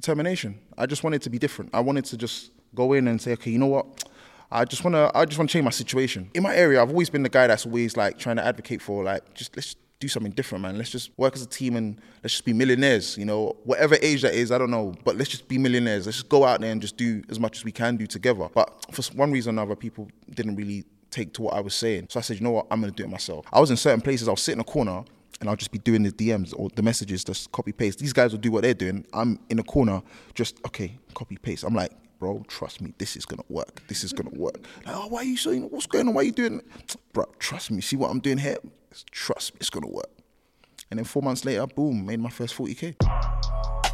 determination. I just wanted to be different. I wanted to just go in and say, okay, you know what? I just wanna I just wanna change my situation. In my area, I've always been the guy that's always like trying to advocate for like just let's do something different, man. Let's just work as a team and let's just be millionaires, you know, whatever age that is, I don't know, but let's just be millionaires. Let's just go out there and just do as much as we can do together. But for one reason or another, people didn't really take to what I was saying. So I said, you know what, I'm gonna do it myself. I was in certain places, I'll sit in a corner and I'll just be doing the DMs or the messages, just copy paste. These guys will do what they're doing. I'm in a corner, just okay, copy paste. I'm like, bro, trust me, this is gonna work. This is gonna work. Like, oh, why are you saying? What's going on? Why are you doing? Bro, trust me. See what I'm doing here? Trust me, it's gonna work. And then four months later, boom, made my first 40k.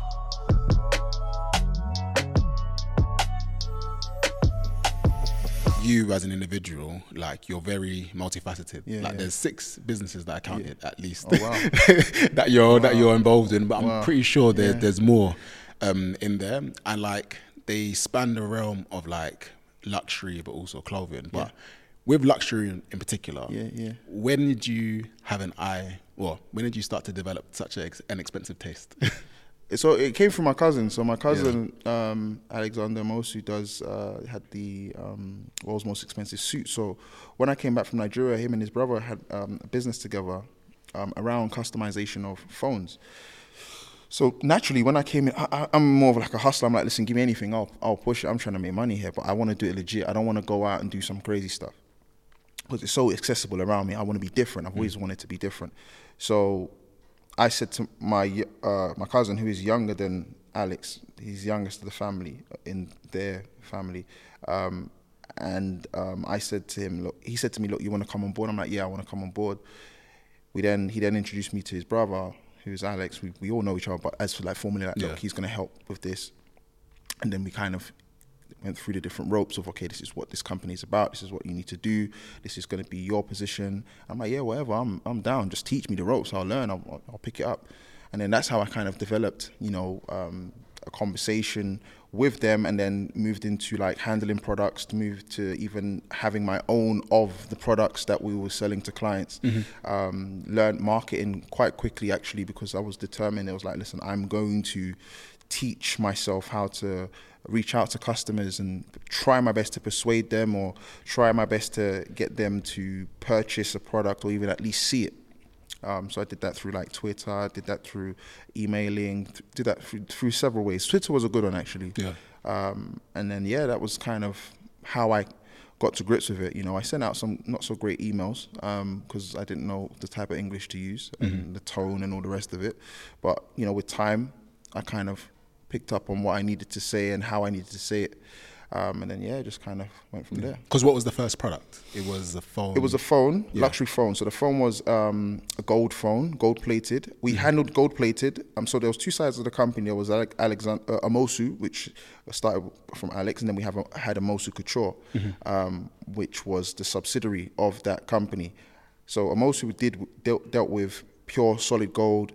You as an individual, like you're very multifaceted. Yeah, like yeah. there's six businesses that I counted at least Oh, wow. that you're that you're involved in, but I'm pretty sure there's Yeah. there's more um, in there, and like they span the realm of like luxury, but also clothing. But with luxury in, particular, Yeah, yeah. When did you have an eye? Well, when did you start to develop such an expensive taste? So it came from my cousin. So my cousin um, Alexander Amosu does uh, had the um, world's most expensive suit. So when I came back from Nigeria, him and his brother had um, a business together um, around customization of phones. So naturally, when I came in, I, I'm more of like a hustler. I'm like, listen, give me anything, I'll I'll push it. I'm trying to make money here, but I want to do it legit. I don't want to go out and do some crazy stuff because it's so accessible around me. I want to be different. I've always wanted to be different. So I said to my uh, my cousin, who is younger than Alex, he's youngest of the family in their family, um, and um, I said to him, look, he said to me, look, you want to come on board? I'm like, yeah, I want to come on board. We then he then introduced me to his brother, who's Alex. We we all know each other, but as for like formally, like, Yeah. look, he's gonna help with this, and then we kind of went through the different ropes of okay, this is what this company is about. This is what you need to do. This is going to be your position. I'm like, yeah, whatever. I'm I'm down. Just teach me the ropes. I'll learn. I'll, I'll- pick it up. And then that's how I kind of developed, you know, um, a conversation with them, and then moved into like handling products, to move to even having my own of the products that we were selling to clients. Um, learned marketing quite quickly actually because I was determined. It was like, listen, I'm going to teach myself how to reach out to customers and try my best to persuade them or try my best to get them to purchase a product or even at least see it. Um, so I did that through like Twitter, I did that through emailing, th- did that through, through several ways. Twitter was a good one actually. Yeah. Um, and then yeah, that was kind of how I got to grips with it. You know, I sent out some not so great emails because I didn't know the type of English to use and the tone and all the rest of it. But you know, with time, I kind of picked up on what I needed to say and how I needed to say it. Um, and then yeah, just kind of went from there. Because what was the first product? It was a phone. It was a phone, Yeah. luxury phone. So the phone was um, a gold phone, gold plated. We handled gold plated. Um, so there was two sides of the company. There was Alec- Alexander uh, Amosu, which started from Alex, and then we have a, had Amosu Couture, um, which was the subsidiary of that company. So Amosu did dealt, dealt with pure solid gold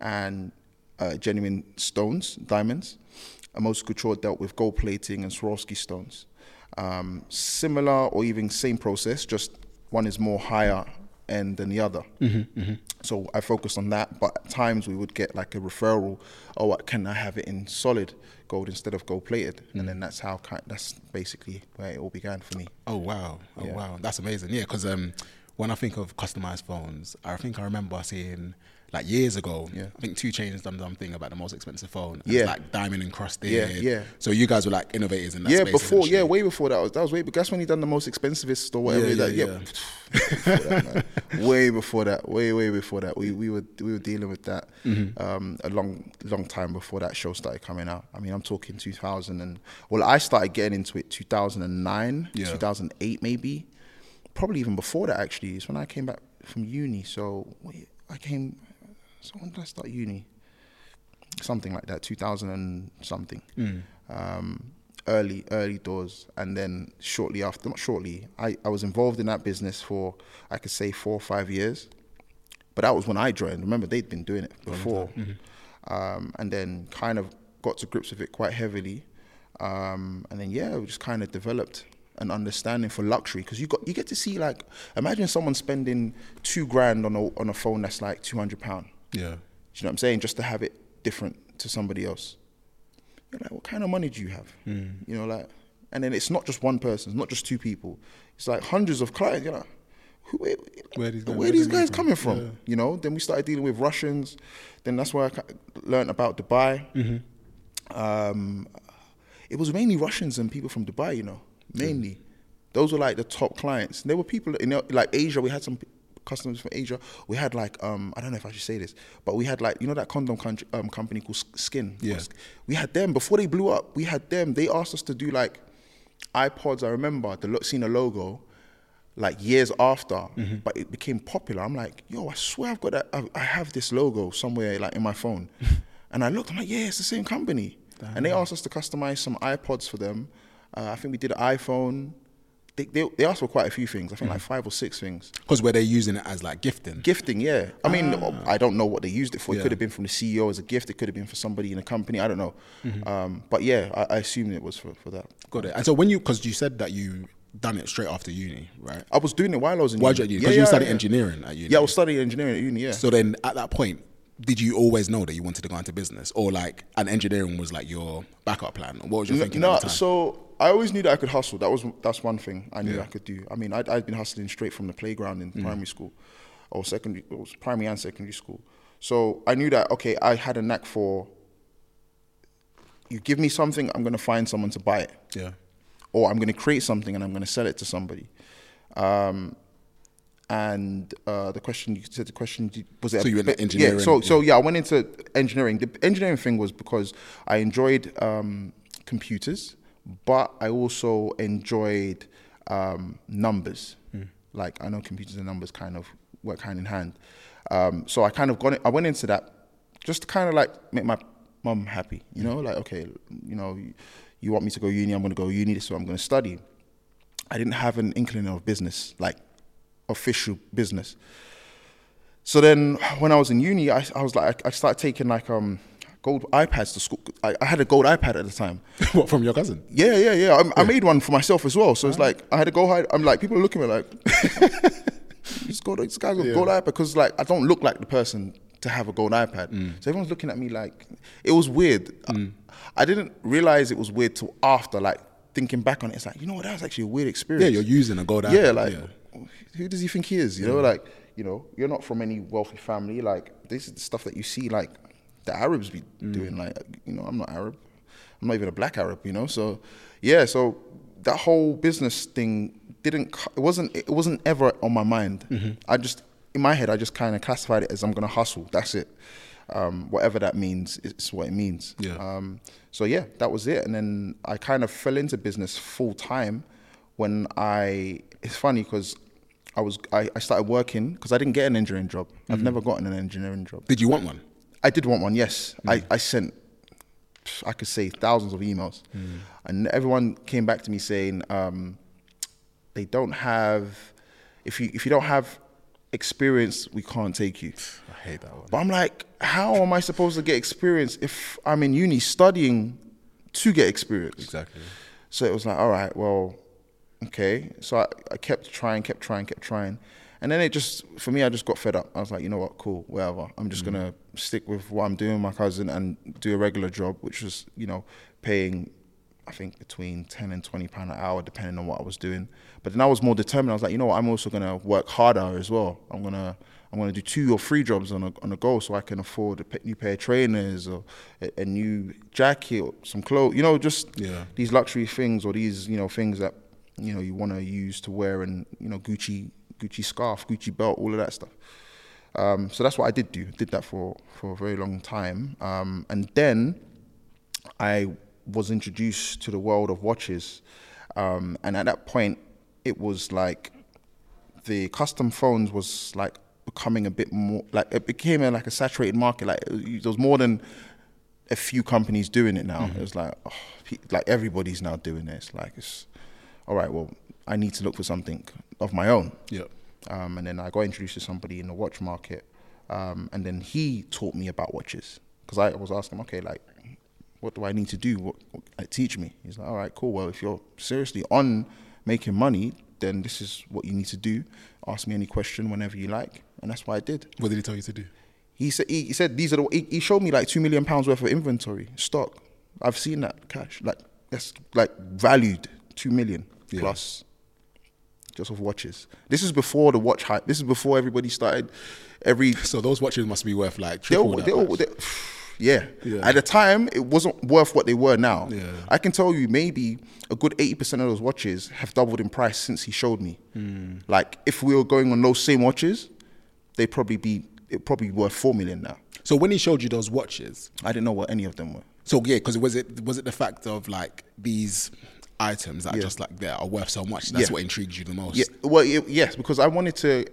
and uh, genuine stones, diamonds. Amosu Couture dealt with gold plating and Swarovski stones. Um, similar or even same process, just one is more higher end than the other. So I focused on that, but at times we would get like a referral. Oh, what, can I have it in solid gold instead of gold plated? And then that's how kind. That's basically where it all began for me. Oh wow! Oh Yeah. wow! That's amazing. Yeah, because um, when I think of customized phones, I think I remember seeing like years ago. Yeah. I think 2 Chainz done something about the most expensive phone. Yeah. like diamond encrusted. Yeah, yeah. So you guys were like innovators in that yeah, before, yeah, way before that was that was way. But That's when he done the most expensivest or whatever. Yeah, that, yeah, yeah, before that, way before that, way way before that. We we were we were dealing with that Mm-hmm. um, a long long time before that show started coming out. I mean, I'm talking 2000 and well, I started getting into it 2009, Yeah. 2008 maybe, probably even before that. Actually, it's when I came back from uni. So I came. So when did I start uni? Something like that, 2000 and something. Mm. um, early early doors. And then shortly after not shortly I, I was involved in that business for i could say four or five years. But that was when i joined. Remember they'd been doing it before. um, and then kind of got to grips with it quite heavily. Um, and then yeah we just kind of developed an understanding for luxury. Because you got you get to see like imagine someone spending two grand on a on a phone that's like 200 pound Yeah. do you know what I'm saying? Just to have it different to somebody else. you're like, what kind of money do you have? Mm. You know, like, and then it's not just one person, it's not just two people. It's like hundreds of clients. You know, who, where, Where these guys- where where these guys coming from? Yeah. You know. Then we started dealing with Russians. Then that's where I learned about Dubai. Mm-hmm. Um, it was mainly Russians and people from Dubai. You know, mainly. Those were like the top clients. There were people in like Asia. We had some customers from Asia. We had like um, I don't know if I should say this, but we had like you know that condom country, um, company called SKYN. Yeah. We had them before they blew up. We had them. They asked us to do like iPods. I remember the seeing a logo like years after, Mm-hmm. but it became popular. I'm like, yo, I swear I've got that. I, I have this logo somewhere like in my phone, and I looked. I'm like, yeah, it's the same company. And they asked us to customize some iPods for them. Uh, I think we did an iPhone. They, they, they asked for quite a few things. I think like Mm-hmm. five or six things. Because where they're using it as like gifting. Gifting, yeah. I mean, Ah. I don't know what they used it for. It Yeah. could have been from the CEO as a gift. It could have been for somebody in a company. I don't know. Mm-hmm. Um, but yeah, I, I assumed it was for, for that. Got it. And so when you, because you said that you done it straight after uni, right? I was doing it while I was in you uni. Because Yeah, you yeah, studied yeah. engineering at uni. Yeah, I was studying engineering at uni. Yeah. So then at that point, did you always know that you wanted to go into business, or like, an engineering was like your backup plan? What was your thinking no, at the time? so I always knew that I could hustle. That was that's one thing I knew Yeah. I could do. I mean, I'd, I'd been hustling straight from the playground in Mm. primary school, or secondary, it was primary and secondary school. So I knew that okay, I had a knack for. You give me something, I'm gonna find someone to buy it. yeah. or I'm going to create something and I'm going to sell it to somebody. Um, and uh, the question you said the question was it So you went bit- engineering, Yeah, so so yeah, I went into engineering. The engineering thing was because I enjoyed um, computers, but I also enjoyed um, numbers. Hmm. Like I know computers and numbers kind of work hand in hand. Um, so I kind of got it. I went into that just to kind of like make my mum happy. You know, like okay, you know, you, you want me to go uni, I'm going to go uni. This is what I'm going to study. I didn't have an inkling of business, like official business. So then, when I was in uni, I, I was like, I started taking like um gold iPads to school. I, I had a gold iPad at the time. what from your cousin? Yeah, yeah, yeah. I, I made one for myself as well. So it's ah. like I had a gold. i- I'm like people are looking at me like, this gold, this guy's got a gold iPad because like I don't look like the person to have a gold iPad. Mm. So everyone's looking at me like it was weird. I, mm. I didn't realize it was weird till after like thinking back on it. It's like you know what that was actually a weird experience. Yeah, you're using a gold iPad. Yeah, like yeah. Who does he think he is? You know, like you know, you're not from any wealthy family. Like this is the stuff that you see, like the Arabs be Mm. doing. Like you know, I'm not Arab. I'm not even a black Arab. You know, so yeah, so that whole business thing didn't. It wasn't. It wasn't ever on my mind. Mm-hmm. I just in my head, I just kind of classified it as I'm gonna hustle. That's it. Um, whatever that means, it's what it means. Yeah. Um, so yeah, that was it. And then I kind of fell into business full time when I. It's funny because I was I, I started working because I didn't get an engineering job. I've Mm-hmm. never gotten an engineering job. Did you want one? I did want one. Yes, I, I sent. I could say thousands of emails, and everyone came back to me saying um, they don't have. If you if you don't have experience, we can't take you. I hate that one. But I'm like, how am I supposed to get experience if I'm in uni studying to get experience? Exactly. So it was like, all right, well, okay. So I, I kept trying, kept trying, kept trying. And then it just, for me, I just got fed up. I was like, you know what, cool, whatever. I'm just mm-hmm. going to stick with what I'm doing with my cousin and do a regular job, which was, you know, paying, I think, between 10 and 20 pound an hour, depending on what I was doing. But then I was more determined. I was like, you know what, I'm also going to work harder as well. I'm going to, I'm going to do two or three jobs on a, on a go so I can afford a new pair of trainers or a, a new jacket or some clothes, you know, just Yeah. these luxury things or these you know things that you know you want to use to wear and you know Gucci Gucci scarf, Gucci belt, all of that stuff. Um, so that's what I did do. Did that for for a very long time, um, and then I was introduced to the world of watches, um, and at that point, it was like the custom phones was like becoming a bit more like it became a, like a saturated market. Like there was more than a few companies doing it now. It was like oh, like everybody's now doing this. Like it's all right. Well, I need to look for something of my own. Yep. Um, and then I got introduced to somebody in the watch market, um, and then he taught me about watches because I was asking okay, like, what do I need to do? What, what teach me? He's like, all right, cool. Well, if you're seriously on making money, then this is what you need to do. Ask me any question whenever you like, and that's what I did. What did he tell you to do? He said he, he said these are the he, he showed me like two million pounds worth of inventory stock. I've seen that cash like that's like valued two million Yeah. plus just of watches. This is before the watch hype. This is before everybody started every So those watches must be worth like they triple. all, that they all, much. they, yeah. Yeah. At the time, it wasn't worth what they were now. Yeah. I can tell you, maybe a good eighty percent of those watches have doubled in price since he showed me. Hmm. Like, if we were going on those same watches, they'd probably be it probably worth four million now. so when he showed you those watches, I didn't know what any of them were. so yeah, because it was it was it the fact of like these items that are just like there are worth so much? That's Yeah. what intrigues you the most. Yeah, well, it, yes, because I wanted to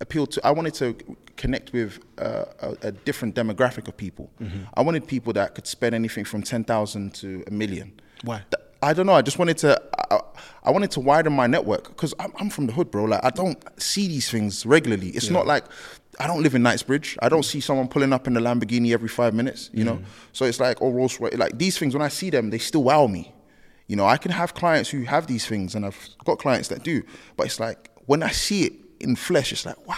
appeal to, I wanted to connect with uh, a, a different demographic of people. Mm-hmm. I wanted people that could spend anything from ten thousand to a million. Why? Th- I don't know. I just wanted to. I, I wanted to widen my network because I'm, I'm from the hood, bro. Like I don't see these things regularly. It's not like I don't live in Knightsbridge. I don't see someone pulling up in a Lamborghini every five minutes. You know, so it's like or Rolls Royce. Like these things, when I see them, they still wow me. You know, I can have clients who have these things, and I've got clients that do. But it's like when I see it in flesh, it's like wow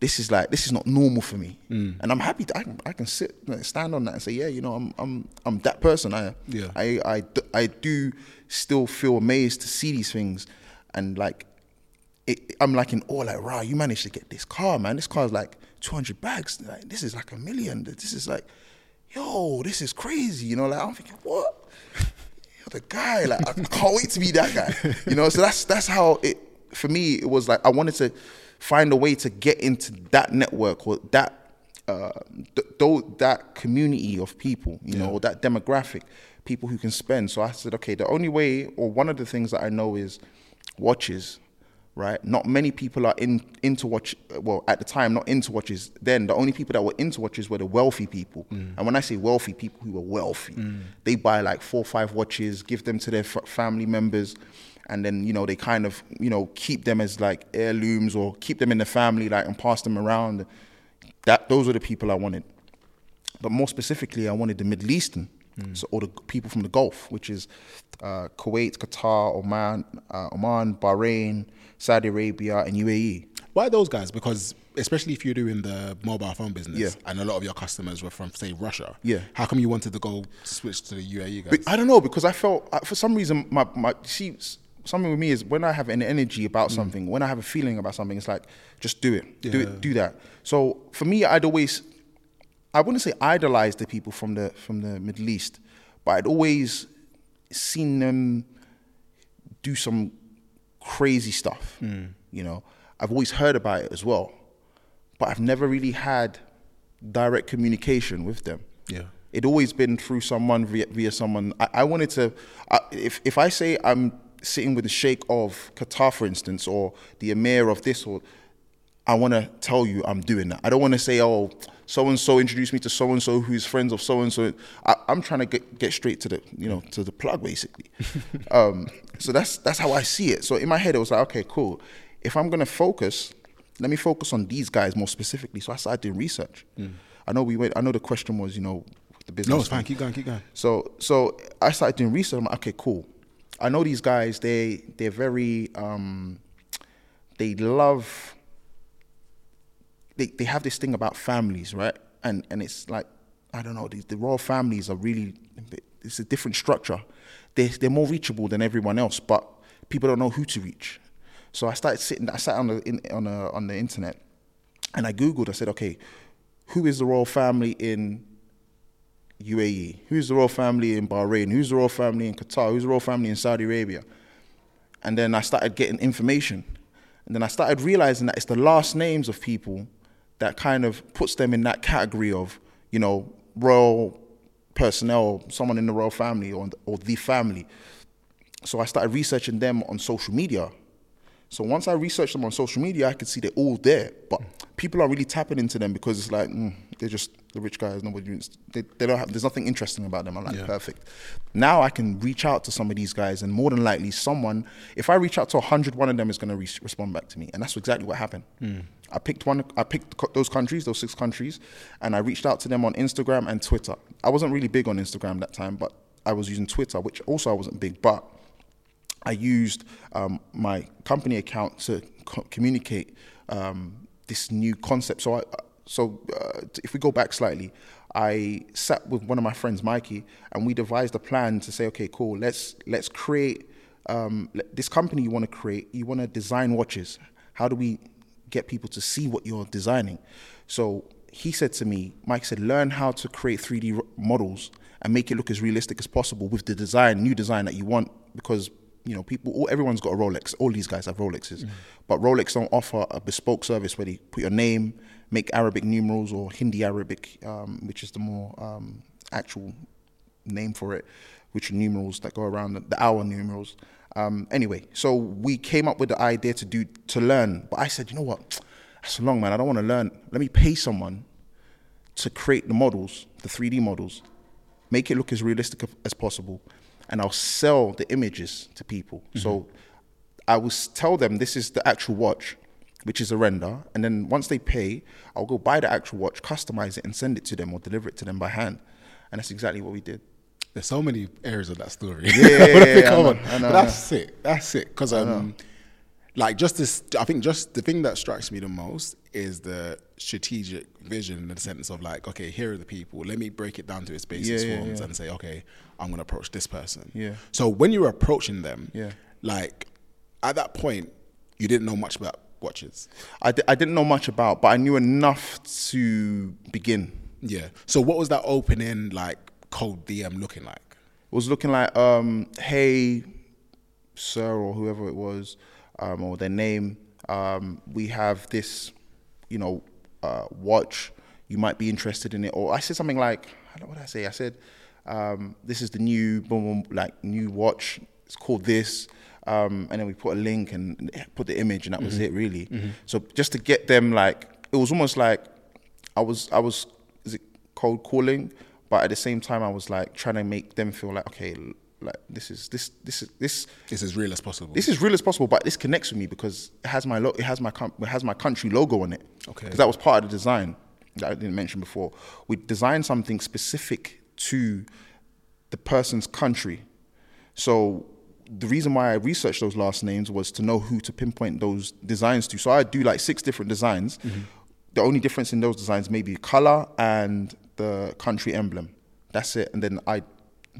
this is like this is not normal for me, Mm. and I'm happy that I can, I can sit like, stand on that and say, yeah, you know, I'm I'm I'm that person. I Yeah. I I, I do still feel amazed to see these things, and like it, I'm like in awe, like, wow, you managed to get this car, man. This car's like 200 bags. Like, this is like a million. This is like, yo, this is crazy. You know, like I'm thinking, what? You're the guy. Like I can't wait to be that guy. You know, so that's that's how it for me. It was like I wanted to find a way to get into that network or that uh, th- th- that community of people. You know, or that demographic, people who can spend. So I said, okay, the only way or one of the things that I know is watches right? Not many people are in into watch. Well, at the time, not into watches. Then the only people that were into watches were the wealthy people. And when I say wealthy, people who were wealthy, they buy like four or five watches, give them to their f- family members, and then you know they kind of you know keep them as like heirlooms or keep them in the family like and pass them around. That those are the people I wanted. But more specifically, I wanted the Middle Eastern, so all the people from the Gulf, which is uh, Kuwait, Qatar, Oman, uh, Oman, Bahrain, Saudi Arabia, and UAE. Why those guys? Because especially if you're doing the mobile phone business, Yeah. and a lot of your customers were from say Russia. Yeah. How come you wanted to go switch to the UAE guys? But I don't know because I felt for some reason my my see something with me is when I have an energy about mm. something, when I have a feeling about something, it's like just do it, do it, do that. So for me, I'd always I wouldn't say idolize the people from the from the Middle East, but I'd always seen them do some crazy stuff. Hmm. You know, I've always heard about it as well, but I've never really had direct communication with them. Yeah. It always been through someone via, via someone. I, I wanted to. I, if if I say I'm sitting with the Sheikh of Qatar, for instance, or the Emir of this, or I want to tell you I'm doing that. I don't want to say, oh, so and so introduced me to so and so who's friends of so and so. I'm trying to get get straight to the you know to the plug basically. um, so that's that's how I see it. So in my head it was like, okay, cool. If I'm gonna focus, let me focus on these guys more specifically. So I started doing research. I know we went. I know the question was, you know, the business. no, it's fine. Keep going. Keep going. So so I started doing research. I'm like, okay, cool. I know these guys. They they're very um, they love. They they have this thing about families, right? And and it's like I don't know. The, the royal families are really it's a different structure. They they're more reachable than everyone else, but people don't know who to reach. So I started sitting. I sat on the in, on the on the internet, and I googled. I said, okay, who is the royal family in UAE? Who's the royal family in Bahrain? Who's the royal family in Qatar? Who's the royal family in Saudi Arabia? And then I started getting information. And then I started realizing that it's the last names of people that kind of puts them in that category of, you know, royal personnel, someone in the royal family or, or the family. So I started researching them on social media. So once I researched them on social media, I could see they're all there, but people are really tapping into them because it's like mm, they're just the rich guys. Nobody, they, they don't have. There's nothing interesting about them. I'm like Yeah. perfect. Now I can reach out to some of these guys, and more than likely, someone. If I reach out to hundred, one of them is going to re- respond back to me, and that's exactly what happened. I picked one. I picked those countries, those six countries, and I reached out to them on Instagram and Twitter. I wasn't really big on Instagram that time, but I was using Twitter, which also I wasn't big, but. I used um, my company account to co- communicate um, this new concept. So, I, so uh, if we go back slightly, I sat with one of my friends, Mikey, and we devised a plan to say, okay, cool, let's let's create um, this company you want to create. You want to design watches. How do we get people to see what you're designing? So he said to me, Mike said, learn how to create 3D models and make it look as realistic as possible with the design, new design that you want, because you know people, all, everyone's got a Rolex. All these guys have Rolexes, but Rolex don't offer a bespoke service where they put your name, make Arabic numerals or Hindi Arabic, um, which is the more um, actual name for it, which are numerals that go around the, the hour numerals. Um, anyway, so we came up with the idea to do to learn, but I said, you know what, that's long, man. I don't want to learn. Let me pay someone to create the models, the 3D models, make it look as realistic as possible, and I'll sell the images to people. So I will tell them this is the actual watch, which is a render, and then once they pay, I'll go buy the actual watch, customize it, and send it to them or deliver it to them by hand. And that's exactly what we did. There's so many areas of that story. yeah, yeah, When I I know. I that's it. That's it. Because um, like just this, I think just the thing that strikes me the most is the strategic vision in the sense of like, okay, here are the people. Let me break it down to its basic Yeah, yeah, forms yeah. and say, okay, I'm gonna approach this person. Yeah. So when you were approaching them, Yeah. like at that point, you didn't know much about watches. I, I didn't know much about, but I knew enough to begin. Yeah. So what was that opening like cold DM looking like? It was looking like, um, hey, sir, or whoever it was, um, or their name. Um, we have this, you know, uh, watch. You might be interested in it. Or I said something like, I don't know what did I say. I said, um, this is the new, boom, boom, like new watch. It's called this. Um, and then we put a link and put the image, and that was it, really. So just to get them, like, it was almost like I was, I was, is it cold calling? But at the same time, I was like trying to make them feel like, okay, like this is this this is this It's as real as possible. this is real as possible, but this connects with me because it has my lo- it has my com- it has my country logo on it. Okay. Because that was part of the design that I didn't mention before. We designed something specific to the person's country. So the reason why I researched those last names was to know who to pinpoint those designs to. So I do like six different designs. Mm-hmm. The only difference in those designs may be color and the country emblem. That's it. And then I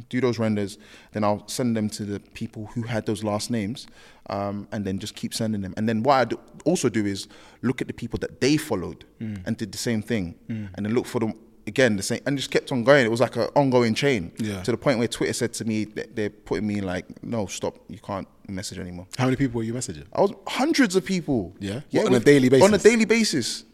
do those renders. Then I'll send them to the people who had those last names, um, and then just keep sending them. And then what I do, also do is look at the people that they followed and did the same thing, and then look for them again the same, and just kept on going. It was like an ongoing chain Yeah. to the point where Twitter said to me that they're putting me like, no, stop, you can't message anymore. How many people were you messaging? I was hundreds of people. Yeah? What, on a daily basis. On a daily basis,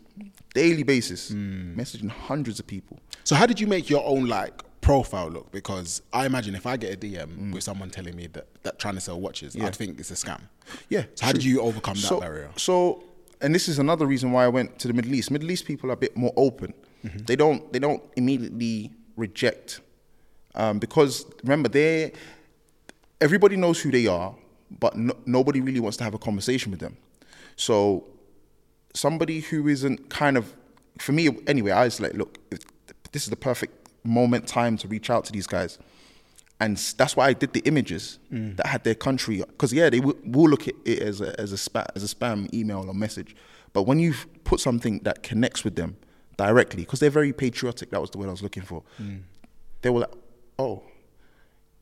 daily basis, messaging hundreds of people. So how did you make your own like profile look? Because I imagine if I get a DM Mm. with someone telling me that, that trying to sell watches, I'd think it's a scam. Yeah. So how did you overcome that so, barrier? So, and this is another reason why I went to the Middle East. Middle East people are a bit more open. They don't they don't immediately reject um, because remember they everybody knows who they are, but no, nobody really wants to have a conversation with them. So somebody who isn't kind of for me anyway i was like look this is the perfect moment time to reach out to these guys. And that's why i did the images mm. that had their country because yeah they will, will look at it as a, as a spam as a spam email or message. But when you put something that connects with them directly because they're very patriotic that was the word i was looking for. Mm. They were like oh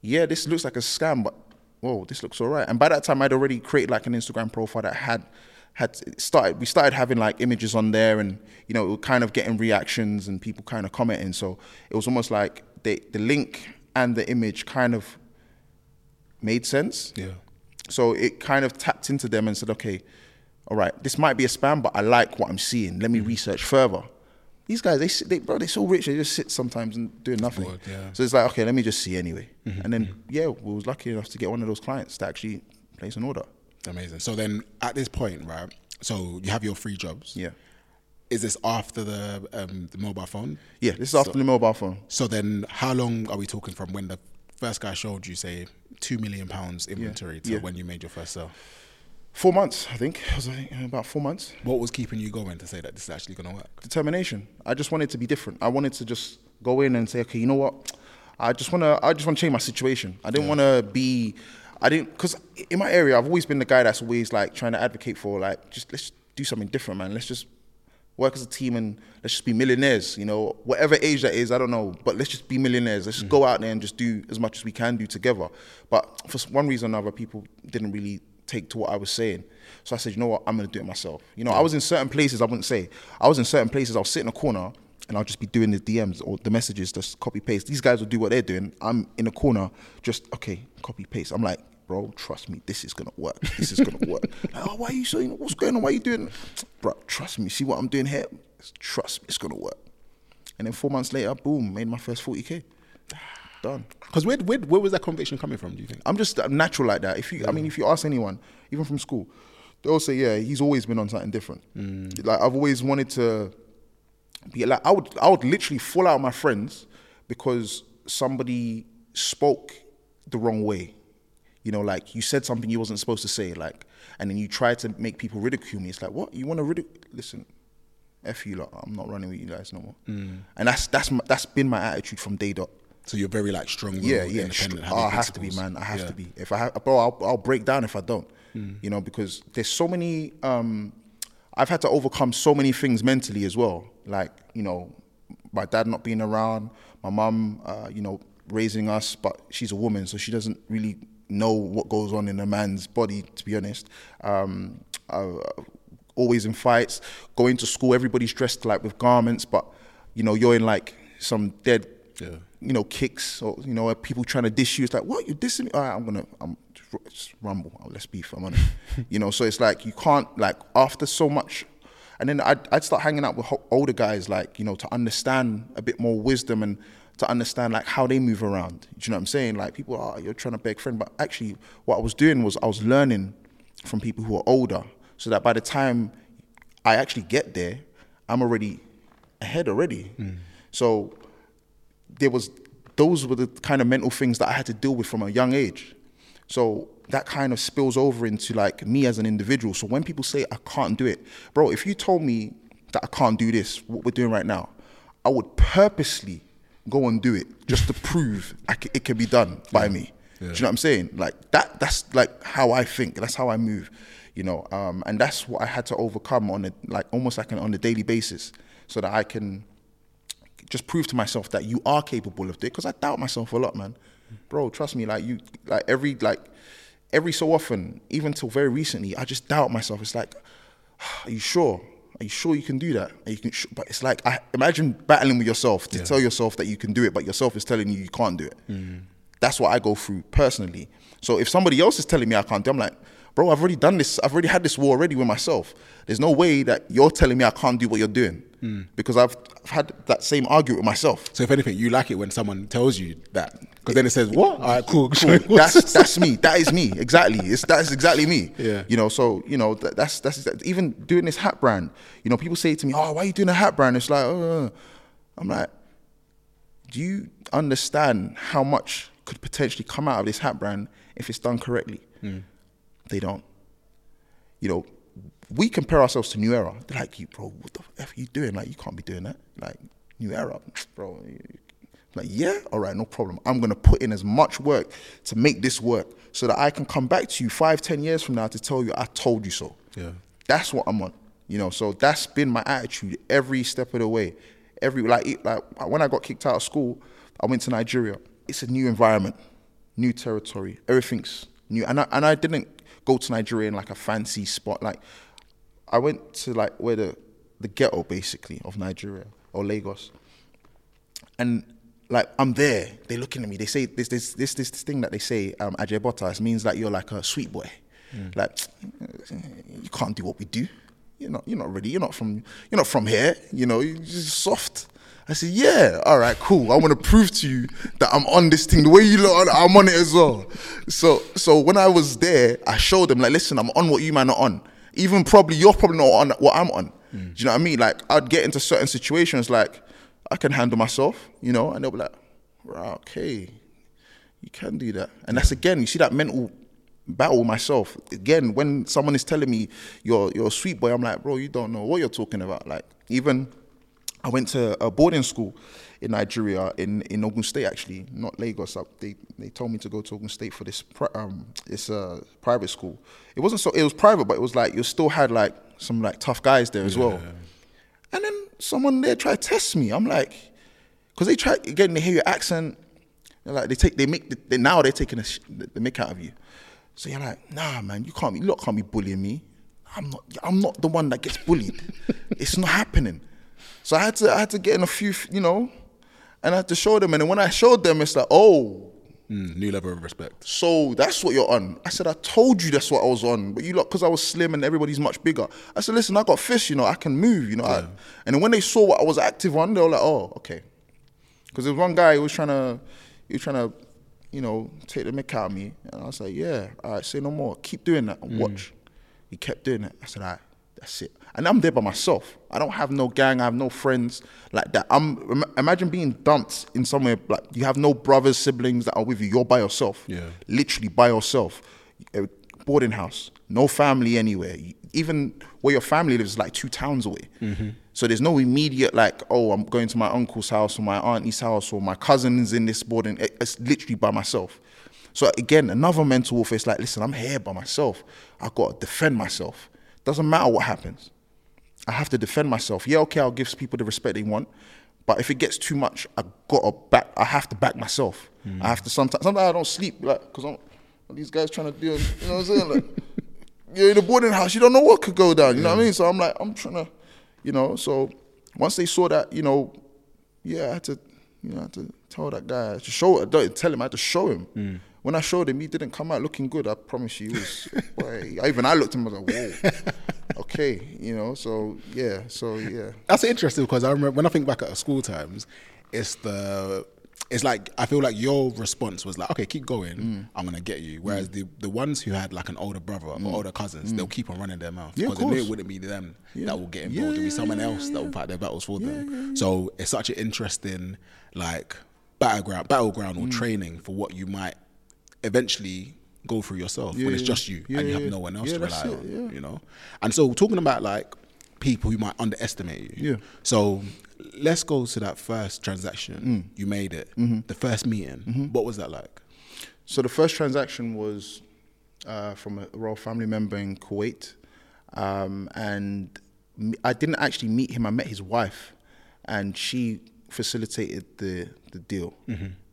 yeah, this looks like a scam, but whoa, this looks all right. And by that time, I'd already created like an Instagram profile that had had started. We started having like images on there, and you know, it was kind of getting reactions and people kind of commenting. So it was almost like they, the link and the image kind of made sense. Yeah. So it kind of tapped into them and said, okay, all right, this might be a spam, but I like what I'm seeing. Let me mm-hmm. research further. These guys, they, they bro, they're so rich. They just sit sometimes and doing nothing. Bored, yeah. So it's like, okay, let me just see anyway. Mm-hmm, and then, mm-hmm. yeah, we was lucky enough to get one of those clients to actually place an order. Amazing. So then at this point, right? So you have your three jobs. Yeah, Is this after the um, the mobile phone? yeah. This is after the mobile phone. So then, how long are we talking from when the first guy showed you, say, two million pounds inventory to Yeah. when you made your first sale? Four months, I think. It was about four months. What was keeping you going to say that this is actually going to work? determination. I just wanted to be different. I wanted to just go in and say, okay, you know what? I just want to. I just want to change my situation. I didn't want to be. I didn't because in my area, I've always been the guy that's always like trying to advocate for like just let's do something different, man. Let's just work as a team and let's just be millionaires. You know, whatever age that is, I don't know, but let's just be millionaires. Let's just go out there and just do as much as we can do together. But for one reason or another, people didn't really take to what I was saying. So I said, you know what, I'm gonna do it myself. You know, I was in certain places. I wouldn't say I was in certain places. I was sitting in a corner and I'll just be doing the DMs or the messages, just copy paste. These guys will do what they're doing. I'm in a corner, just okay, copy paste. I'm like, bro, trust me, this is gonna work. This is gonna work. Like, oh, why are you saying? What's going on? Why are you doing? Bro, trust me. See what I'm doing here? Trust me, it's gonna work. And then four months later, boom, made my first 40k. Done. Because where, where where was that conviction coming from? Do you think? I'm just I'm natural like that. If you, I mean, if you ask anyone, even from school, they'll say, yeah, he's always been on something different. Mm. Like I've always wanted to be like I would I would literally fall out with my friends because somebody spoke the wrong way. You know, like you said something you wasn't supposed to say, like, and then you try to make people ridicule me. It's like, what you want to ridicule? Listen, f you lot. I'm not running with you guys no more. And that's that's my, that's been my attitude from day dot. So you're very like strong. Yeah, yeah. str- oh, I have to be, man. I have to be. If I have, bro, I'll, I'll break down if I don't. You know, because there's so many. Um, I've had to overcome so many things mentally as well. Like you know, my dad not being around, my mum, uh, you know, raising us, but she's a woman, so she doesn't really know what goes on in a man's body. To be honest, um, uh, always in fights, going to school, everybody's dressed like with garments, but you know, you're in like some dead, Yeah. you know, kicks or you know, people trying to dish you. It's like, what you dissing me? All right, I'm gonna, I'm rumble. Oh, let's beef. I'm on it. you know, so it's like you can't like after so much. And then I'd, I'd start hanging out with ho- older guys, like you know, to understand a bit more wisdom and to understand like how they move around. Do you know what I'm saying? Like people are, oh, you're trying to beg friend, but actually, what I was doing was I was learning from people who are older, so that by the time I actually get there, I'm already ahead already. Hmm. So there was those were the kind of mental things that I had to deal with from a young age. So that kind of spills over into like me as an individual. So when people say I can't do it, bro, if you told me that I can't do this, what we're doing right now, I would purposely go and do it just to prove I c- it can be done by me. Do you know what I'm saying? Like that. That's like how I think. That's how I move. You know, um, and that's what I had to overcome on a like almost like an, on a daily basis, so that I can just prove to myself that you are capable of it because I doubt myself a lot, man. Bro, trust me, like you like every like every so often, even till very recently, I just doubt myself. It's like, are you sure? Are you sure you can do that? Are you can, but it's like I imagine battling with yourself to tell yourself that you can do it, but yourself is telling you you can't do it. Mm. That's what I go through personally. So if somebody else is telling me I can't do, it, I'm like, bro, I've already done this. I've already had this war already with myself. There's no way that you're telling me I can't do what you're doing mm. because I've, I've had that same argument with myself. So if anything, you like it when someone tells you that because then it says what? All right, cool. Cool. that's that's me. That is me. Exactly. It's that's exactly me. Yeah. You know. So you know that, that's that's even doing this hat brand. You know, people say to me, "Oh, why are you doing a hat brand?" It's like, oh, I'm like, do you understand how much could potentially come out of this hat brand if it's done correctly? Hmm. They don't. You know, we compare ourselves to New Era. They're like, you, bro, what the f are you doing? Like, you can't be doing that. Like, New Era, bro. Like, yeah, all right, no problem. I'm gonna put in as much work to make this work so that I can come back to you five, ten years from now to tell you I told you so. Yeah. That's what I'm on. You know, so that's been my attitude every step of the way. Every like like when I got kicked out of school, I went to Nigeria. It's a new environment, new territory. Everything's new, and I and I didn't go to Nigeria in like a fancy spot. Like I went to like where the the ghetto basically of Nigeria or Lagos, and like I'm there. They're looking at me. They say this this this this, this thing that they say um, Ajebotas means that you're like a sweet boy. Like you can't do what we do. You're not you're not ready. You're not from you're not from here. You know you're just soft. I said, yeah, all right, cool. I want to prove to you that I'm on this thing. The way you look, I'm on it as well. So, so when I was there, I showed them like, listen, I'm on what you man are on. Even probably you're probably not on what I'm on. Do you know what I mean? Like I'd get into certain situations like I can handle myself, you know, and they'll be like, right, okay, you can do that. And that's again, you see that mental battle myself. Again, when someone is telling me you're you're a sweet boy, I'm like, bro, you don't know what you're talking about. Like even I went to a boarding school in Nigeria, in, in Ogun State actually, not Lagos. Uh, They they told me to go to Ogun State for this um this uh, private school. It wasn't so it was private, but it was like you still had like some like tough guys there as well. And then someone there tried to test me. I'm like, because they try again, they hear your accent. They're like they take, they make, they, now they're taking a, sh- the mick out of you. So you're like, nah, man, you can't be, you lot can't be bullying me. I'm not, I'm not the one that gets bullied. it's not happening. So I had to, I had to get in a few, you know, and I had to show them. And then when I showed them, it's like, oh, Mm, new level of respect. so that's what you're on. I said, I told you that's what I was on. But you lot, because I was slim and everybody's much bigger. I said, listen, I got fish, you know, I can move, you know. I, and then when they saw what I was active on, they were like, oh, okay. Because there was one guy who was trying to, he was trying to, you know, take the mick out of me. And I was like, yeah, all right, say no more. Keep doing that and watch. He kept doing it. I said, all right, that's it. And I'm there by myself. I don't have no gang. I have no friends like that. I'm im- imagine being dumped in somewhere like you have no brothers, siblings that are with you. You're by yourself. Yeah. Literally by yourself. A boarding house. No family anywhere. Even where your family lives is like two towns away. Mm-hmm. So there's no immediate like, oh, I'm going to my uncle's house or my auntie's house or my cousin's in this boarding. Eh, it's literally by myself. So again, another mental warfare is like, listen, I'm here by myself. I got to defend myself. Doesn't matter what happens. I have to defend myself. Yeah, okay, I'll give people the respect they want, but if it gets too much, I gotta back. I have to back myself. I have to sometimes. Sometimes I don't sleep like because I'm these guys trying to do. You know what I'm saying? Like you're in a boarding house, you don't know what could go down. You know what I mean? So I'm like, I'm trying to, you know. So once they saw that, you know, yeah, I had to, you know, I had to tell that guy, to show, don't tell him, I had to show him. Mm. When I showed him, he didn't come out looking good. I promise you, was. boy, even I looked at him, I was like, whoa, okay, you know. So yeah, so yeah. That's interesting because I remember when I think back at school times, it's the it's like I feel like your response was like, okay, keep going, Mm. I'm gonna get you. Whereas the the ones who had like an older brother or older cousins, they'll keep on running their mouth Mm. Yeah, because they knew it wouldn't be them Yeah. that will get Yeah, involved. It'll be someone yeah, else yeah, that will fight their battles for them. So it's such an interesting like battleground battleground or training for what you might eventually go through yourself when Mm. It's yeah. just you Yeah, and you have no one else Yeah, to rely it, on. yeah. You know, and so talking about like people who might underestimate you. Yeah. So let's go to that first transaction. Mm. You made it. Mm-hmm. The first meeting. What was that like? So the first transaction was uh, from a royal family member in Kuwait, um, and I didn't actually meet him. I met his wife, and she facilitated the the deal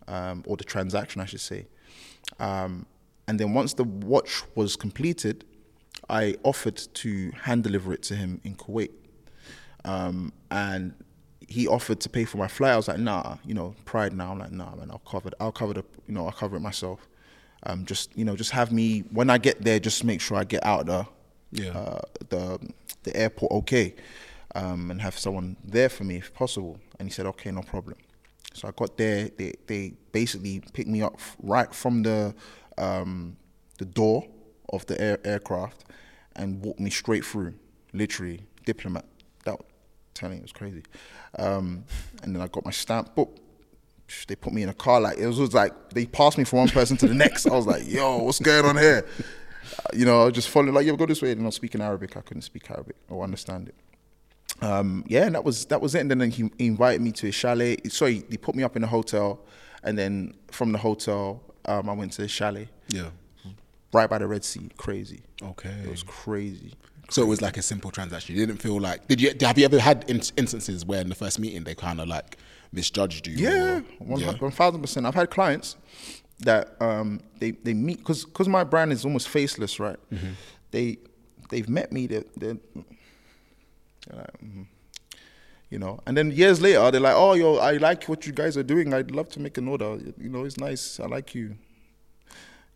um, or the transaction, I should say. Um, and then once the watch was completed, I offered to hand deliver it to him in Kuwait um, and he offered to pay for my flight. I was like, nah, you know, pride now. I'm like, nah, man, I'll cover it. I'll cover the, you know, I'll cover it myself. Um, just, you know, just have me when I get there. Just make sure I get out the, Yeah. uh, the, the airport okay, um, and have someone there for me if possible. And he said, okay, no problem. So I got there. They they basically picked me up right from the um, the door of the air, aircraft and walked me straight through. Literally, diplomat. That telling it was crazy. Um, and then I got my stamp. Psh, They put me in a car. Like it was, was like they passed me from one person to the next. I was like, "Yo, what's going on here?" You know, I was just following like, "Yeah, go this way." And I was speaking Arabic. I couldn't speak Arabic or understand it um, yeah, and that was that was it. And then he, he invited me to his chalet. Sorry, he put me up in a hotel, and then from the hotel, um, I went to the chalet Yeah. right by the Red Sea. Crazy. Okay. It was crazy. So it was like a simple transaction. You didn't feel like did you have you ever had in- instances where in the first meeting they kind of like misjudged you? Yeah, one thousand percent. I've had clients that um, they they meet because because my brand is almost faceless, right? Mm-hmm. They they've met me. They're, they're. You know, and then years later they're like, "Oh, yo, I like what you guys are doing. I'd love to make an order. You know, it's nice. I like you."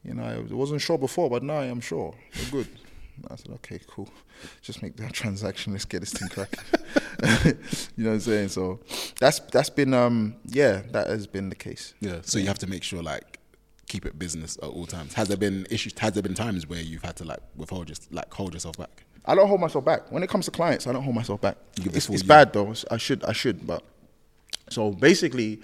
You know, I wasn't sure before, but now I am sure. You're good. I said, okay, cool. Just make that transaction. Let's get this thing cracking. you know what I'm saying? So that's that's been um yeah, that has been the case. Yeah. So you have to make sure like keep it business at all times. Has there been issues? Has there been times where you've had to like withhold just like hold yourself back? I don't hold myself back. When it comes to clients, I don't hold myself back. It's, it's bad though. I should I should, but so basically,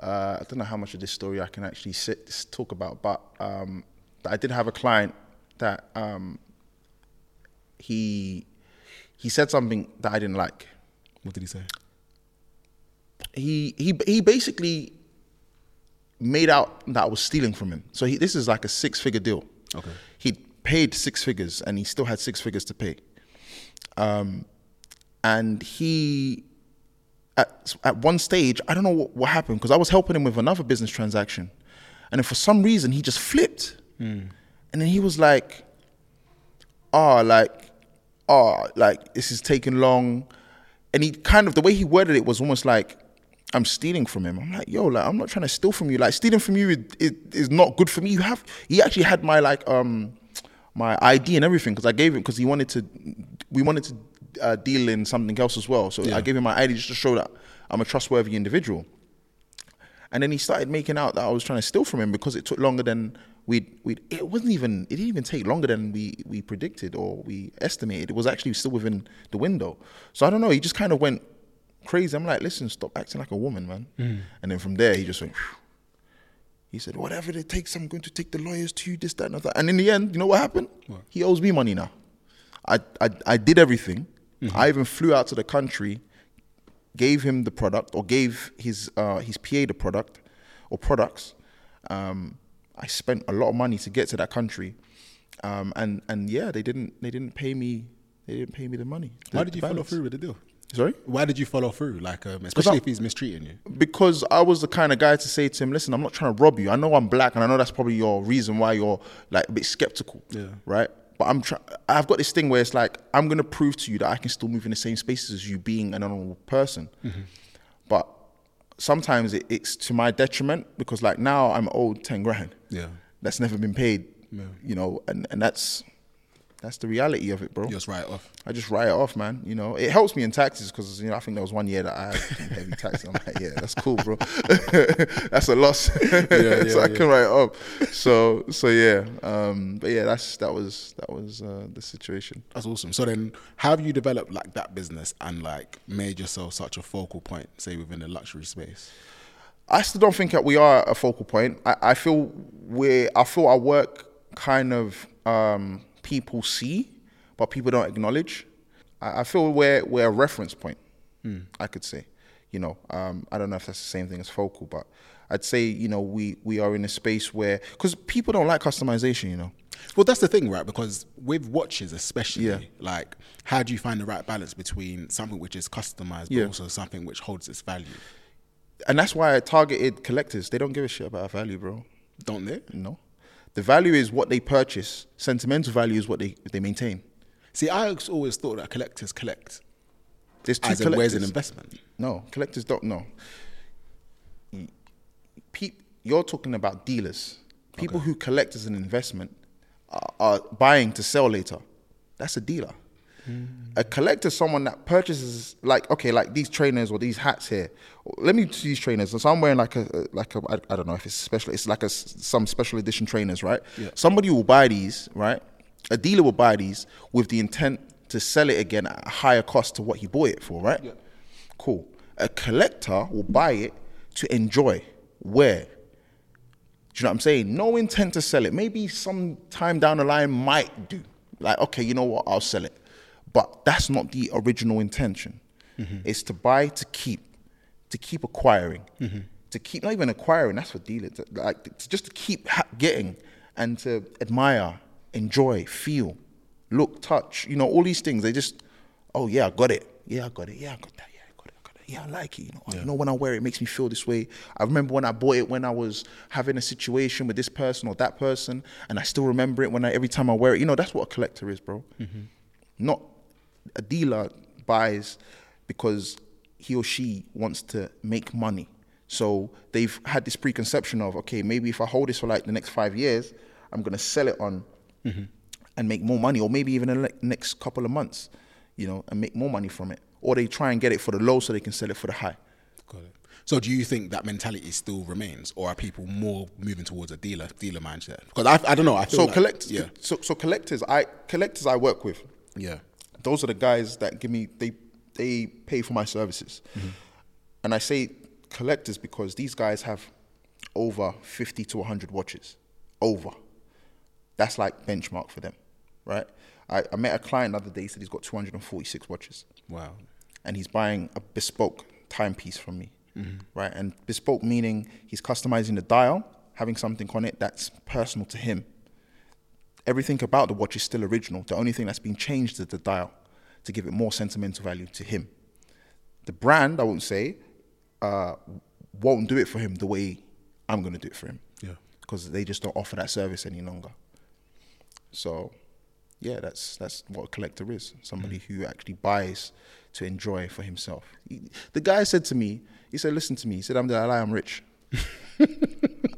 uh, I don't know how much of this story I can actually sit talk about, but um, I did have a client that um, he he said something that I didn't like. What did he say? he he he basically made out that I was stealing from him. So he, this is like a six figure deal. Okay. He paid six figures and he still had six figures to pay. Um, and he at at one stage I don't know what, what happened because I was helping him with another business transaction, and then for some reason he just flipped, hmm. and then he was like, "Oh, like, oh, like this is taking long," and he kind of the way he worded it was almost like. I'm stealing from him. I'm like, yo, like I'm not trying to steal from you. Like stealing from you is, is, is not good for me. You have he actually had my like um my ID and everything because I gave him because he wanted to we wanted to uh, deal in something else as well. So I gave him my ID just to show that I'm a trustworthy individual. And then he started making out that I was trying to steal from him because it took longer than we we it wasn't even it didn't even take longer than we we predicted or we estimated. It was actually still within the window. So I don't know. He just kind of went crazy. I'm like, listen, stop acting like a woman, man. And then from there, he just went. He said, whatever it takes, I'm going to take the lawyers to you, this, that, and that. And in the end, you know what happened? He owes me money now. I, I, I did everything. I even flew out to the country, gave him the product, or gave his uh, his PA the product, or products. Um, I spent a lot of money to get to that country, um, and and yeah, they didn't they didn't pay me they didn't pay me the money. Why did you the follow through with the deal? Sorry. Why did you follow through? Like, um, especially I- if he's mistreating you. because I was the kind of guy to say to him, "Listen, I'm not trying to rob you. I know I'm black, and I know that's probably your reason why you're like a bit skeptical, Yeah. right? But I'm trying. I've got this thing where it's like I'm gonna prove to you that I can still move in the same spaces as you, being an honorable person. But sometimes it, it's to my detriment because like now I'm owed ten grand. Yeah. that's never been paid. You know, and and that's that's the reality of it, bro. You just write it off. I just write it off, man. You know, it helps me in taxes because you know I think there was one year that I had heavy taxes. I'm like, yeah, that's cool, bro. that's a loss, so yeah, I can write it off. So, so yeah, um, but yeah, that's that was that was uh, the situation. That's awesome. So then, how have you developed like that business and like made yourself such a focal point, say within the luxury space? I still don't think that we are a focal point. I, I feel we I feel our work kind of um, people see, but people don't acknowledge. I, I feel we're we're a reference point. I could say, you know, um, I don't know if that's the same thing as focal, but I'd say you know we we are in a space where because people don't like customization. You know, Well, that's the thing, right? Because with watches, especially, Yeah. like, how do you find the right balance between something which is customized, but Yeah. also something which holds its value? and that's why I targeted collectors. They don't give a shit about value, bro. Don't they? No, the value is what they purchase. Sentimental value is what they they maintain. See, I always thought that collectors collect There's two as in where's an investment. No, collectors don't know. Pe- you're talking about dealers. People who collect as an investment are, are buying to sell later. That's a dealer. A collector is someone that purchases, like okay, like these trainers or these hats here. Let me use these trainers. So I'm wearing like a like a I I don't know if it's special. It's like a some special edition trainers, right? Yeah. Somebody will buy these, right? A dealer will buy these with the intent to sell it again at a higher cost to what he bought it for, right? Cool. A collector will buy it to enjoy, wear. Do you know what I'm saying? No intent to sell it. Maybe some time down the line might do. Like, okay, you know what? I'll sell it. But that's not the original intention. Mm-hmm. It's to buy to keep, to keep acquiring, mm-hmm. to keep not even acquiring. That's for dealers. to- Like to just to keep ha- getting and to admire, enjoy, feel, look, touch. You know, all these things. They just, oh yeah, I got it. Yeah, I got it. Yeah, I got that. Yeah, I got it. I got it. Yeah, I like it. You know, you know when I wear it, it makes me feel this way. I remember when I bought it when I was having a situation with this person or that person, and I still remember it when I every time I wear it. You know, that's what a collector is, bro. Mm-hmm. Not a dealer buys because he or she wants to make money. So they've had this preconception of okay, maybe if I hold this for like the next five years, I'm gonna sell it on mm-hmm. and make more money, or maybe even in the next couple of months, you know, and make more money from it. Or they try and get it for the low so they can sell it for the high. Got it. So, do you think that mentality still remains, or are people more moving towards a dealer dealer mindset? Because I, I don't know. I So like- collectors, yeah, so so collectors, I collectors I work with. yeah, those are the guys that give me they they pay for my services. Mm-hmm. And i say collectors because these guys have over 50 to 100 watches. Over. That's like benchmark for them right? I, I met a client the other day he said he's got 246 watches. Wow, and he's buying a bespoke timepiece from me, mm-hmm. right? And bespoke meaning he's customizing the dial, having something on it that's personal to him. Everything about the watch is still original. The only thing that's been changed is the dial to give it more sentimental value to him. The brand, I won't say, uh, won't do it for him the way I'm going to do it for him. Yeah. Because they just don't offer that service any longer. So, yeah, that's that's what a collector is. Somebody who actually buys to enjoy for himself. He, the guy said to me, he said, "Listen to me." He said, "I'm the lie. I'm rich.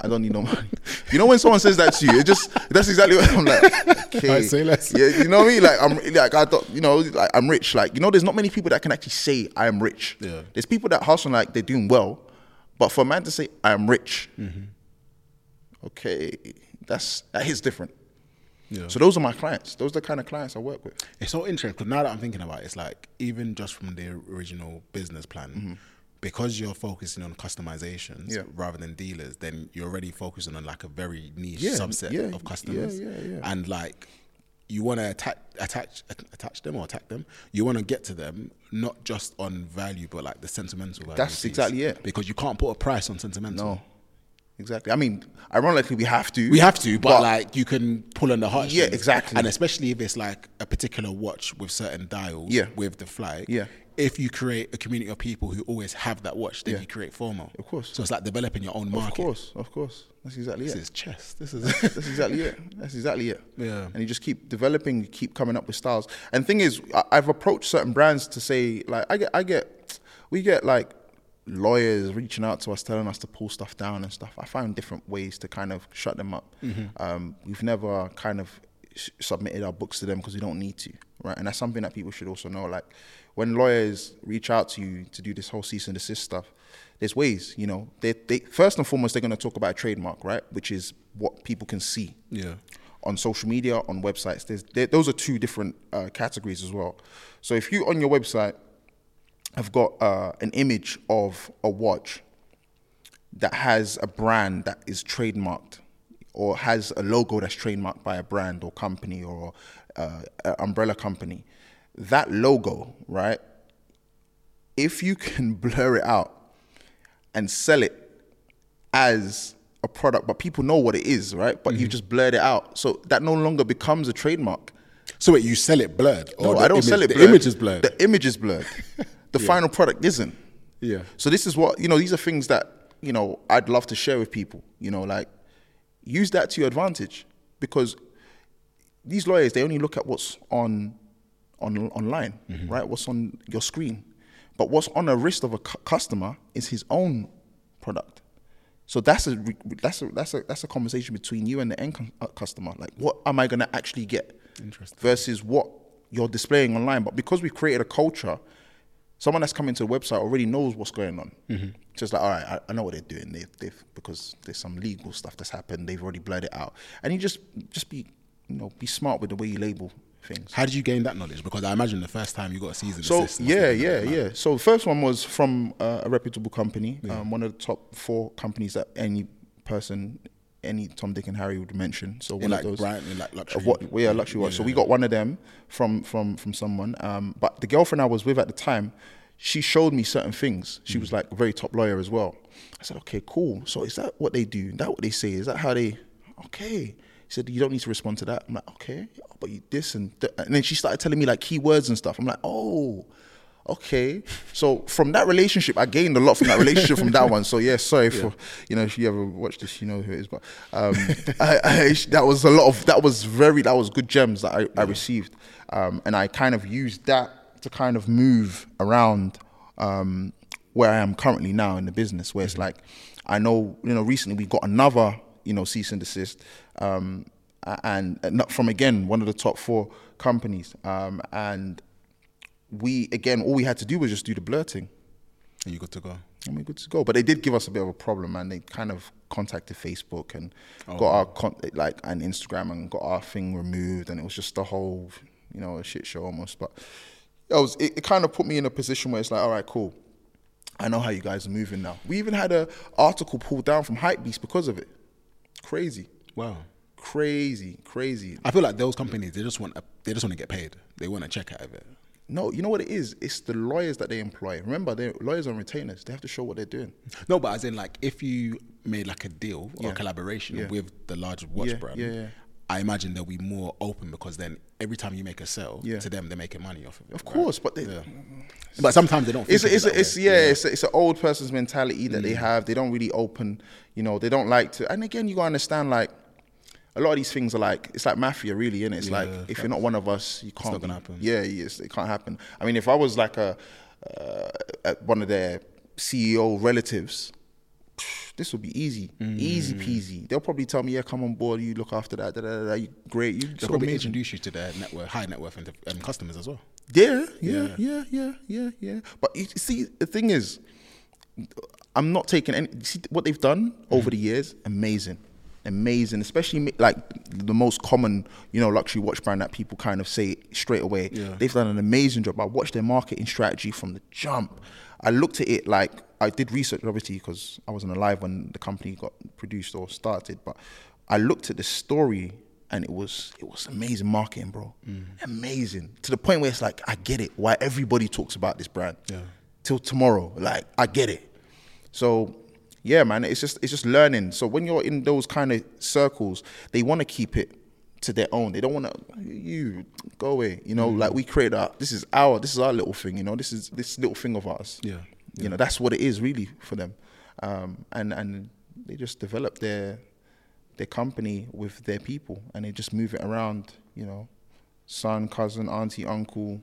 I don't need no money." You know when someone says that to you, it just that's exactly what I'm like. Okay, say less. Yeah, you know what I mean? Like I'm like I don't, you know, like I'm rich. Like you know, there's not many people that can actually say I am rich. Yeah. There's people that hustle like they're doing well, but for a man to say I am rich, Mm-hmm. okay, that's that is different. Yeah. So those are my clients. Those are the kind of clients I work with. It's so interesting because now that I'm thinking about it, it's like even just from the original business plan, because you're focusing on customizations. Yeah. rather than dealers, then you're already focusing on like a very niche Yeah, subset yeah, of customers. yeah, yeah, yeah. And like you want to attach, attach, attach them or attack them. You want to get to them not just on value, but like the sentimental value. That's exactly it. Because you can't put a price on sentimental. No, exactly. I mean, ironically, we have to. We have to, but, like you can pull on the heartstrings. Yeah, exactly. And especially if it's like a particular watch with certain dials, Yeah. with the flag. Yeah. If you create a community of people who always have that watch, then Yeah. you create FOMO. Of course. So it's like developing your own market. of course, of course. That's exactly it. This it. is chess. This is That's exactly it. That's exactly it. Yeah. And you just keep developing, you keep coming up with styles. And thing is, I've approached certain brands to say, like, I get, I get, we get like lawyers reaching out to us, telling us to pull stuff down and stuff. I find different ways to kind of shut them up. Um, we've never kind of submitted our books to them because we don't need to, right? And that's something that people should also know. Like, when lawyers reach out to you to do this whole cease and desist stuff, there's ways, you know. They, they first and foremost they're going to talk about a trademark, right? Which is what people can see Yeah. on social media, on websites. There's, there, those are two different uh, categories as well. So if you on your website have got uh, an image of a watch that has a brand that is trademarked or has a logo that's trademarked by a brand or company or uh, umbrella company, that logo, right? If you can blur it out and sell it as a product, but people know what it is, right? But you just blurred it out, so that no longer becomes a trademark. So wait, you sell it blurred? No, I don't image- sell it. The blurred. image is blurred. The image is blurred. The final product isn't. Yeah. So this is what you know. These are things that you know I'd love to share with people. You know, like use that to your advantage because these lawyers they only look at what's on on online, right? What's on your screen, but what's on the wrist of a cu- customer is his own product. So that's a re- that's a that's a that's a conversation between you and the end uh, customer. Like, what am I going to actually get? Versus what you're displaying online. But because we've created a culture, someone that's coming to the website already knows what's going on. Just like, all right, I, I know what they're doing. They, they've because there's some legal stuff that's happened. They've already blurred it out, and you just just be you know be smart with the way you label things. How did you gain that knowledge? Because I imagine the first time you got a season So yeah, yeah, yeah. So the first one was from uh, a reputable company, um, one of the top four companies that any person, any Tom, Dick, and Harry would mention. So one In of like those brand, in like luxury. of what yeah luxury watch. So we got one of them from from from someone. Um, but the girlfriend I was with at the time, she showed me certain things. She was like a very top lawyer as well. I said, okay, cool. So is that what they do? Is that what they say? Is that how they? Okay. Said, you don't need to respond to that. I'm like, okay, but you this and th-. and then she started telling me like keywords and stuff. I'm like, oh. Okay, so from that relationship, I gained a lot from that relationship from that one. So yeah, sorry for you know if you ever watch this, you know who it is. But um, I, I, that was a lot of that was very that was good gems that I, I received, um, and I kind of used that to kind of move around um, where I am currently now in the business, where it's like I know you know recently we got another you know cease and desist, um, and, not from again one of the top four companies, um, and we again all we had to do was just do the blurting And you good to go. and we're good to go. But they did give us a bit of a problem, and they kind of contacted Facebook and Oh. got our con- like and Instagram and got our thing removed, and it was just a whole you know a shit show almost. But it was it, it kind of put me in a position where it's like, all right, cool. I know how you guys are moving now. We even had an article pulled down from Hypebeast because of it. Crazy, Wow. crazy, crazy. I feel like those companies they just want a, they just want to get paid. They want a check out of it. No, you know what it is? It's the lawyers that they employ. Remember, they're lawyers on retainers. They have to show what they're doing. No, but as in like if you made like a deal or Yeah. a collaboration Yeah. with the large watch Yeah, brand, yeah, yeah. I imagine they'll be more open because then every time you make a sale Yeah. to them, they're making money off of it. Of right? course, but they, Yeah. But sometimes they don't. it's think a, it's a, it's yeah, way. it's a, it's an old person's mentality that Mm. they have. They don't really open, you know. They don't like to. And again, you gotta understand like. A lot of these things are like it's like mafia, really, and it's Yeah, like if you're not one of us, you can't. not gonna happen. Yeah, yes, it can't happen. I mean, if I was like a uh, one of their CEO relatives, this would be easy, easy Mm. peasy. They'll probably tell me, "Yeah, come on board. You look after that. Da, da, da, da. You great. You They'll so probably amazing." introduce you to their network, high net worth and, um, customers as well. Yeah, yeah, Yeah. yeah, yeah, yeah, yeah. But you see, the thing is, I'm not taking any. See what they've done over the years? Amazing, amazing. Especially like the most common, you know, luxury watch brand that people kind of say straight away. Yeah. They've done an amazing job. I watched their marketing strategy from the jump. I looked at it like I did research, obviously, because I wasn't alive when the company got produced or started. But I looked at the story and it was it was amazing marketing, bro. Amazing to the point where it's like I get it why everybody talks about this brand. Yeah. Till tomorrow, like I get it. So yeah, man, it's just it's just learning. So when you're in those kind of circles, they want to keep it to their own. They don't want to you go away. You know, Mm-hmm. like we create our this is our this is our little thing. You know, this is this little thing of ours. Yeah, You know, that's what it is really for them. Um, and and they just develop their their company with their people, and they just move it around. You know, son, cousin, auntie, uncle,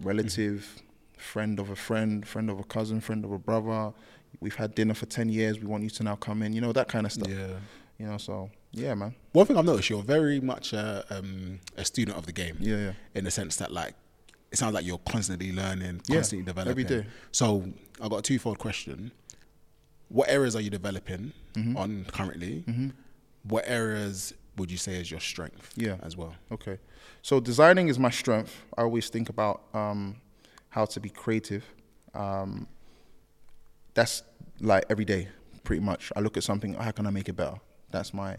relative, friend of a friend, friend of a cousin, friend of a brother. We've had dinner for ten years. We want you to now come in. You know that kind of stuff. Yeah. You know, so yeah, man. One thing I've noticed, you're very much a, um, a student of the game. Yeah, yeah. In the sense that, like, it sounds like you're constantly learning, Yeah, constantly developing. every day. So I got a twofold question: What areas are you developing Mm-hmm. on currently? What areas would you say is your strength? Yeah. as well. Okay. So designing is my strength. I always think about um, how to be creative. Um, that's like every day, pretty much. I look at something. How can I make it better? That's my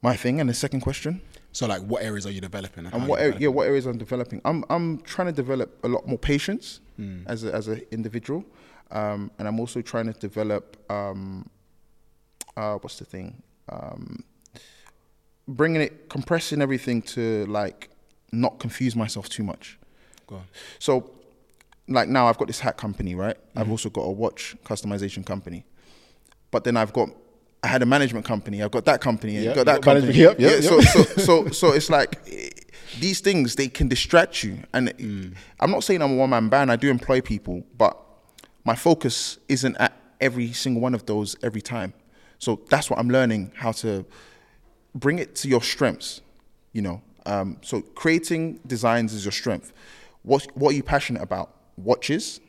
my thing. And the second question. So, like, what areas are you developing? And how what area, yeah, what areas I'm developing? I'm I'm trying to develop a lot more patience Hmm. as a, as an individual, um, and I'm also trying to develop um, uh, what's the thing? Um, bringing it, compressing everything to like not confuse myself too much. Go on. So, like now, I've got this hat company, right? I've Mm-hmm. also got a watch customization company, but then I've got I had a management company. I've got that company. Yeah, I've got that got company. yep, yep, So, so, so, so it's like eh, these things they can distract you. And Mm. I'm not saying I'm a one man band. I do employ people, but my focus isn't at every single one of those every time. So that's what I'm learning how to bring it to your strengths. You know, um, so creating designs is your strength. What what are you passionate about? Watches,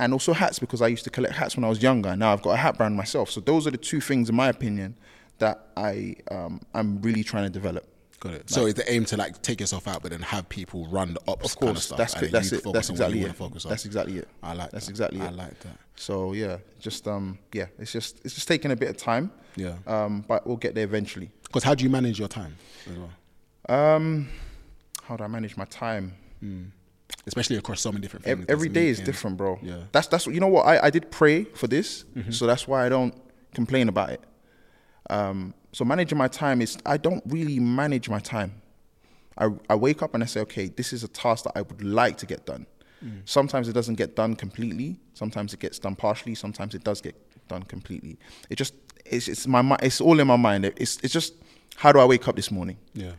and also hats because I used to collect hats when I was younger. Now I've got a hat brand myself. So those are the two things, in my opinion, that I um, I'm really trying to develop. Got it. So, is the aim to like take yourself out, but then have people run the ops Of kind of course, stuff? that's and That's it. That's exactly it. wanna Focus on. That's exactly it. I like. That's that. exactly I it. like that. So yeah, just um yeah, it's just it's just taking a bit of time. Yeah. Um, but we'll get there eventually. Because how do you manage your time as well? Um, how do I manage my time? Especially across so many different every is meetings. different, bro. Yeah. That's that's you know what I, I did pray for this, Mm-hmm. so that's why I don't complain about it. Um, so managing my time is I don't really manage my time. I I wake up and I say, okay, this is a task that I would like to get done. Mm. Sometimes it doesn't get done completely. Sometimes it gets done partially. Sometimes it does get done completely. It just it's it's my it's all in my mind. It's it's just how do I wake up this morning? Yeah.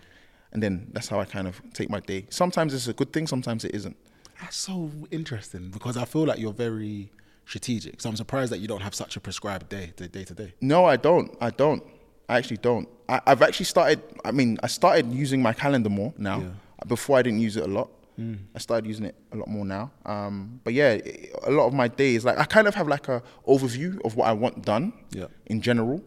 And then that's how I kind of take my day. Sometimes it's a good thing. Sometimes it isn't. That's so interesting because I feel like you're very strategic. So I'm surprised that you don't have such a prescribed day, day to day. No, I don't. I don't. I actually don't. I, I've actually started. I mean, I started using my calendar more now. Yeah. Before I didn't use it a lot. I started using it a lot more now. Um, but yeah, a lot of my days, like I kind of have like a overview of what I want done. Yeah. In general,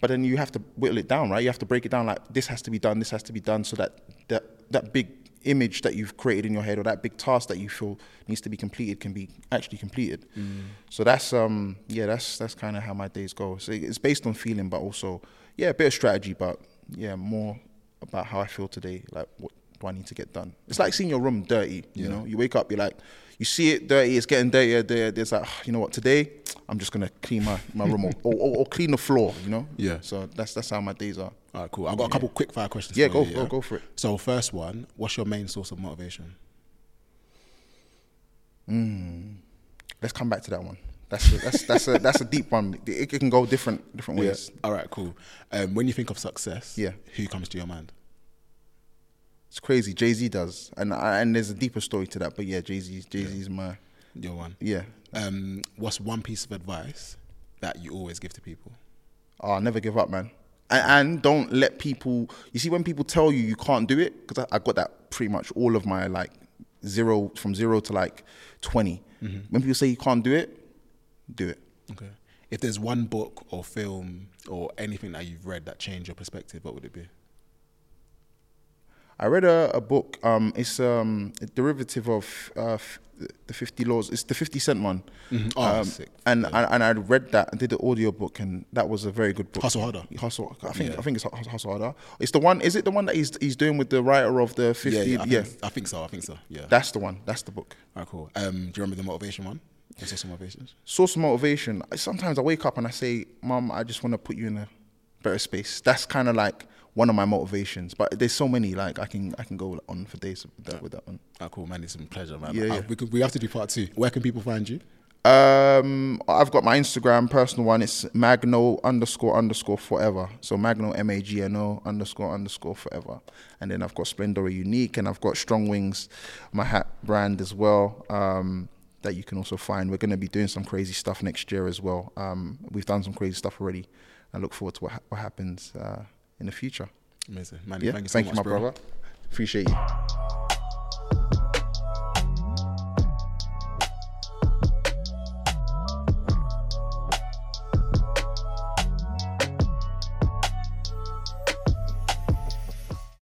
but then you have to whittle it down, right? You have to break it down. Like this has to be done. This has to be done, so that that that big image that you've created in your head or that big task that you feel needs to be completed can be actually completed. So that's um yeah that's that's kind of how my days go. So it's based on feeling, but also yeah a bit of strategy, but yeah more about how I feel today. Like what do I need to get done? It's like seeing your room dirty. You know, you wake up, you're like you see it dirty, it's getting dirtier. There, there's like "Ah, you know what today I'm just gonna clean my, my room or, or, or, clean the floor, you know. Yeah. So that's that's how my days are. All right, cool. I've got a couple quick fire questions. Yeah, for go- you, go- go for it. So, first one, what's your main source of motivation? Let's come back to that one. That's a, that's that's a that's a deep one. It, it can go different different ways. All right, cool. Um, when you think of success, Yeah. who comes to your mind? It's crazy. Jay Z does, and I, and there's a deeper story to that. But yeah, Jay Z Jay Z's my Your one. yeah. Um, what's one piece of advice that you always give to people? Oh, never give up, man. And, and don't let people. You see, when people tell you you can't do it, because I, I got that pretty much all of my like zero from zero to like 20 When people say you can't do it, do it. Okay. If there's one book or film or anything that you've read that changed your perspective, what would it be? I read a, a book. Um, it's um, a derivative of uh, f- the Fifty Laws. It's the Fifty Cent one. Oh, um, sick. And, and and I read that and did the audio book, and that was a very good book. Hustle Harder. Hustle. I think Yeah. I think it's Hustle Harder. It's the one. Is it the one that he's he's doing with the writer of the Fifty? Yeah, Yeah, yeah, I, Think, I think so. I think so. Yeah. that's the one. That's the book. All right, cool. Um, do you remember the motivation one? What's some motivations? source of motivation. Sometimes I wake up and I say, "Mom, I just want to put you in a better space." That's kind of like one of my motivations. But there's so many. Like I can I can go on for days with that, with that one. Ah, cool, man. It's a pleasure, man. Yeah, Uh, yeah. we, could, we have to do part two. Where can people find you? Um, I've got my Instagram personal one. It's Magno underscore underscore forever. So Magno M A G N O underscore underscore forever. And then I've got Splendore Unique, and I've got Strong Wings, my hat brand as well. Um, that you can also find. We're going to be doing some crazy stuff next year as well. Um, we've done some crazy stuff already. I look forward to what, ha- what happens uh, in the future. Amazing. Manny, Yeah, thank you so much, my bro. brother. Appreciate you.